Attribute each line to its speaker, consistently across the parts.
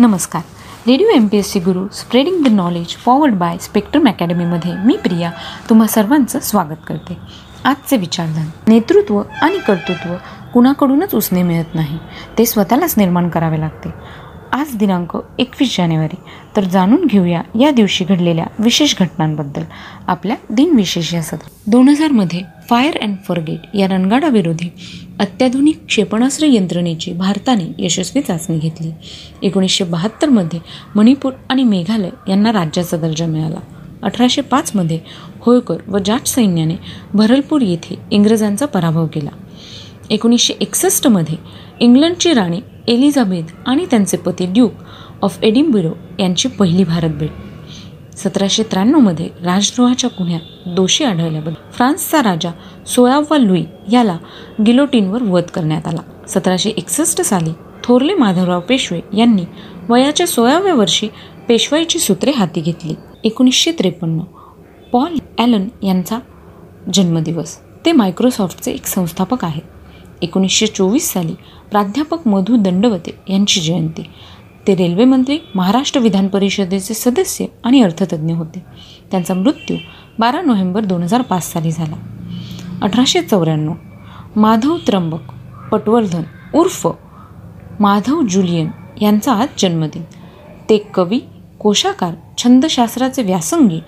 Speaker 1: नमस्कार. Radio M P S C Guru spreading the knowledge forward by spectrum अकॅडमीमध्ये मी प्रिया तुम्हा सर्वांचं स्वागत करते. आजचे विचारधन नेतृत्व आणि कर्तृत्व कुणाकडूनच उसने मिळत नाही ते स्वतःलाच निर्माण करावे लागते. आज दिनांक एकवीस जानेवारी. तर जाणून घेऊया या दिवशी घडलेल्या विशेष घटनांबद्दल. आपल्या दिनविशेष या सत्र दोन हजारमध्ये फायर अँड फॉरगेट या रणगाडाविरोधी अत्याधुनिक क्षेपणास्त्र यंत्रणेची भारताने यशस्वी चाचणी घेतली. एकोणीसशे बहात्तरमध्ये मणिपूर आणि मेघालय यांना राज्याचा दर्जा मिळाला. अठराशे पाचमध्ये होळकर व जाट सैन्याने भरलपूर येथे इंग्रजांचा पराभव केला. एकोणीसशे एकसष्टमध्ये इंग्लंडची राणी एलिझाबेथ आणि त्यांचे पती ड्यूक ऑफ एडिंबिरो यांची पहिली भारत भेट. सतराशे त्र्याण्णवमध्ये राजद्रोहाच्या गुन्ह्यात दोषी आढळल्याबद्दल फ्रान्सचा राजा सोळावा लुई याला गिलोटीनवर वध करण्यात आला. सतराशे एकसष्ट साली थोरले माधवराव पेशवे यांनी वयाच्या सोळाव्या वर्षी पेशवाईची सूत्रे हाती घेतली. एकोणीसशे त्रेपन्न पॉल ॲलन यांचा जन्मदिवस. ते मायक्रोसॉफ्टचे एक संस्थापक आहेत. एकोणीसशे चोवीस साली प्राध्यापक मधु दंडवते यांची जयंती. ते रेल्वेमंत्री महाराष्ट्र विधान परिषदेचे सदस्य आणि अर्थतज्ञ होते. त्यांचा मृत्यू बारा नोव्हेंबर दोन हजार पाच साली झाला. अठराशे चौऱ्याण्णव माधव त्र्यंबक पटवर्धन उर्फ माधव जुलियन यांचा आज जन्मदिन. ते कवी कोशाकार छंदशास्त्राचे व्यासंगी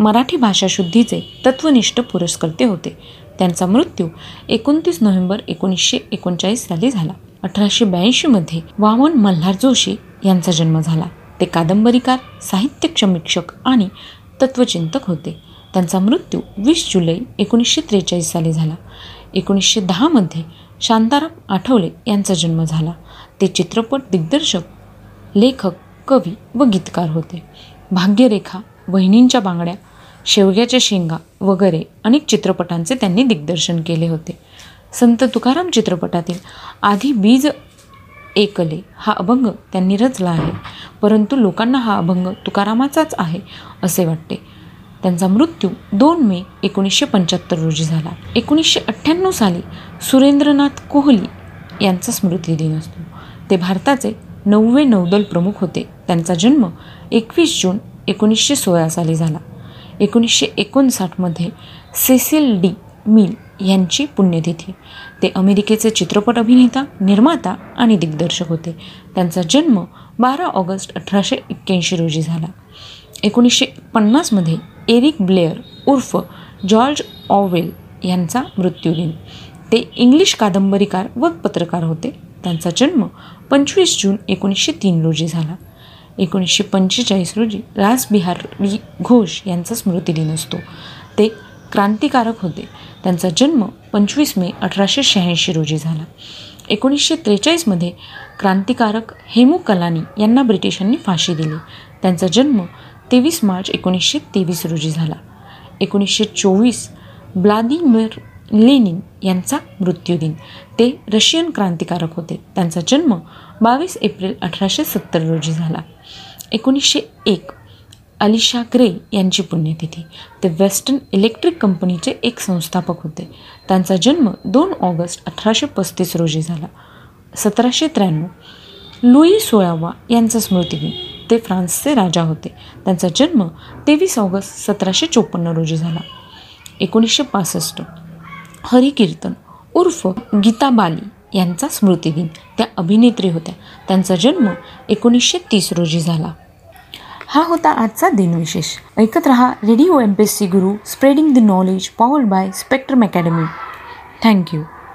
Speaker 1: मराठी भाषाशुद्धीचे तत्वनिष्ठ पुरस्कर्ते होते. त्यांचा मृत्यू एकोणतीस नोव्हेंबर एकोणीसशे एकोणचाळीस साली झाला. अठराशे ब्याऐंशीमध्ये वामन मल्हार जोशी यांचा जन्म झाला. ते कादंबरीकार साहित्य समीक्षक आणि तत्वचिंतक होते. त्यांचा मृत्यू वीस जुलै एकोणीसशे त्रेचाळीस साली झाला. एकोणीसशे दहामध्ये शांताराम आठवले यांचा जन्म झाला. ते चित्रपट दिग्दर्शक लेखक कवी व गीतकार होते. भाग्यरेखा वहिनींच्या बांगड्या शेवग्याच्या शेंगा वगैरे अनेक चित्रपटांचे त्यांनी दिग्दर्शन केले होते. संत तुकाराम चित्रपटातील आधी बीज एकले हा अभंग त्यांनी रचला आहे. परंतु लोकांना हा अभंग तुकारामाचाच आहे असे वाटते. त्यांचा मृत्यू दोन मे एकोणीसशे पंच्याहत्तर रोजी झाला. एकोणीसशे अठ्ठ्याण्णव साली सुरेंद्रनाथ कोहली यांचा स्मृतिदिन असतो. ते भारताचे नववे नौदल प्रमुख होते. त्यांचा जन्म एकवीस जून एकोणीसशे सोळा साली झाला. एकोणीसशे एकोणसाठमध्ये सेसिल डी मिल यांची पुण्यतिथी. ते अमेरिकेचे चित्रपट अभिनेता निर्माता आणि दिग्दर्शक होते. त्यांचा जन्म बारा ऑगस्ट अठराशे एक्क्याऐंशी रोजी झाला. एकोणीसशे पन्नासमध्ये एरिक ब्लेअर उर्फ जॉर्ज ऑवेल यांचा मृत्यू दिन. ते इंग्लिश कादंबरीकार व पत्रकार होते. त्यांचा जन्म पंचवीस जून एकोणीसशे तीन रोजी झाला. एकोणीसशे पंचेचाळीस रोजी रासबिहारी घोष यांचा स्मृतिदिन असतो. ते क्रांतिकारक होते. त्यांचा जन्म पंचवीस मे अठराशे शहाऐंशी रोजी झाला. एकोणीसशे त्रेचाळीसमध्ये क्रांतिकारक हेमू कलानी यांना ब्रिटिशांनी फाशी दिली. त्यांचा जन्म तेवीस मार्च एकोणीसशे तेवीस रोजी झाला. एकोणीसशे चोवीस ब्लादिमिर लेनिन यांचा मृत्यूदिन ते रशियन क्रांतिकारक होते. त्यांचा जन्म बावीस एप्रिल अठराशे सत्तर रोजी झाला. एकोणीसशे एक अलिशा ग्रे यांची पुण्यतिथी. ते वेस्टर्न इलेक्ट्रिक कंपनीचे एक संस्थापक होते. त्यांचा जन्म दोन ऑगस्ट अठराशे पस्तीस रोजी झाला. सतराशे त्र्याण्णव लुई सोळावा यांचा स्मृतिदिन ते फ्रान्सचे राजा होते. त्यांचा जन्म तेवीस ऑगस्ट सतराशे चोपन्न रोजी झाला. एकोणीसशे पासष्ट हरिकीर्तन उर्फ गीता बाली यांचा स्मृतिदिन त्या अभिनेत्री होत्या. त्यांचा जन्म एकोणीसशे तीस रोजी झाला. हा होता आजचा दिनविशेष. ऐकत रहा radio M P S C Guru spreading the knowledge power by spectrum academy thank you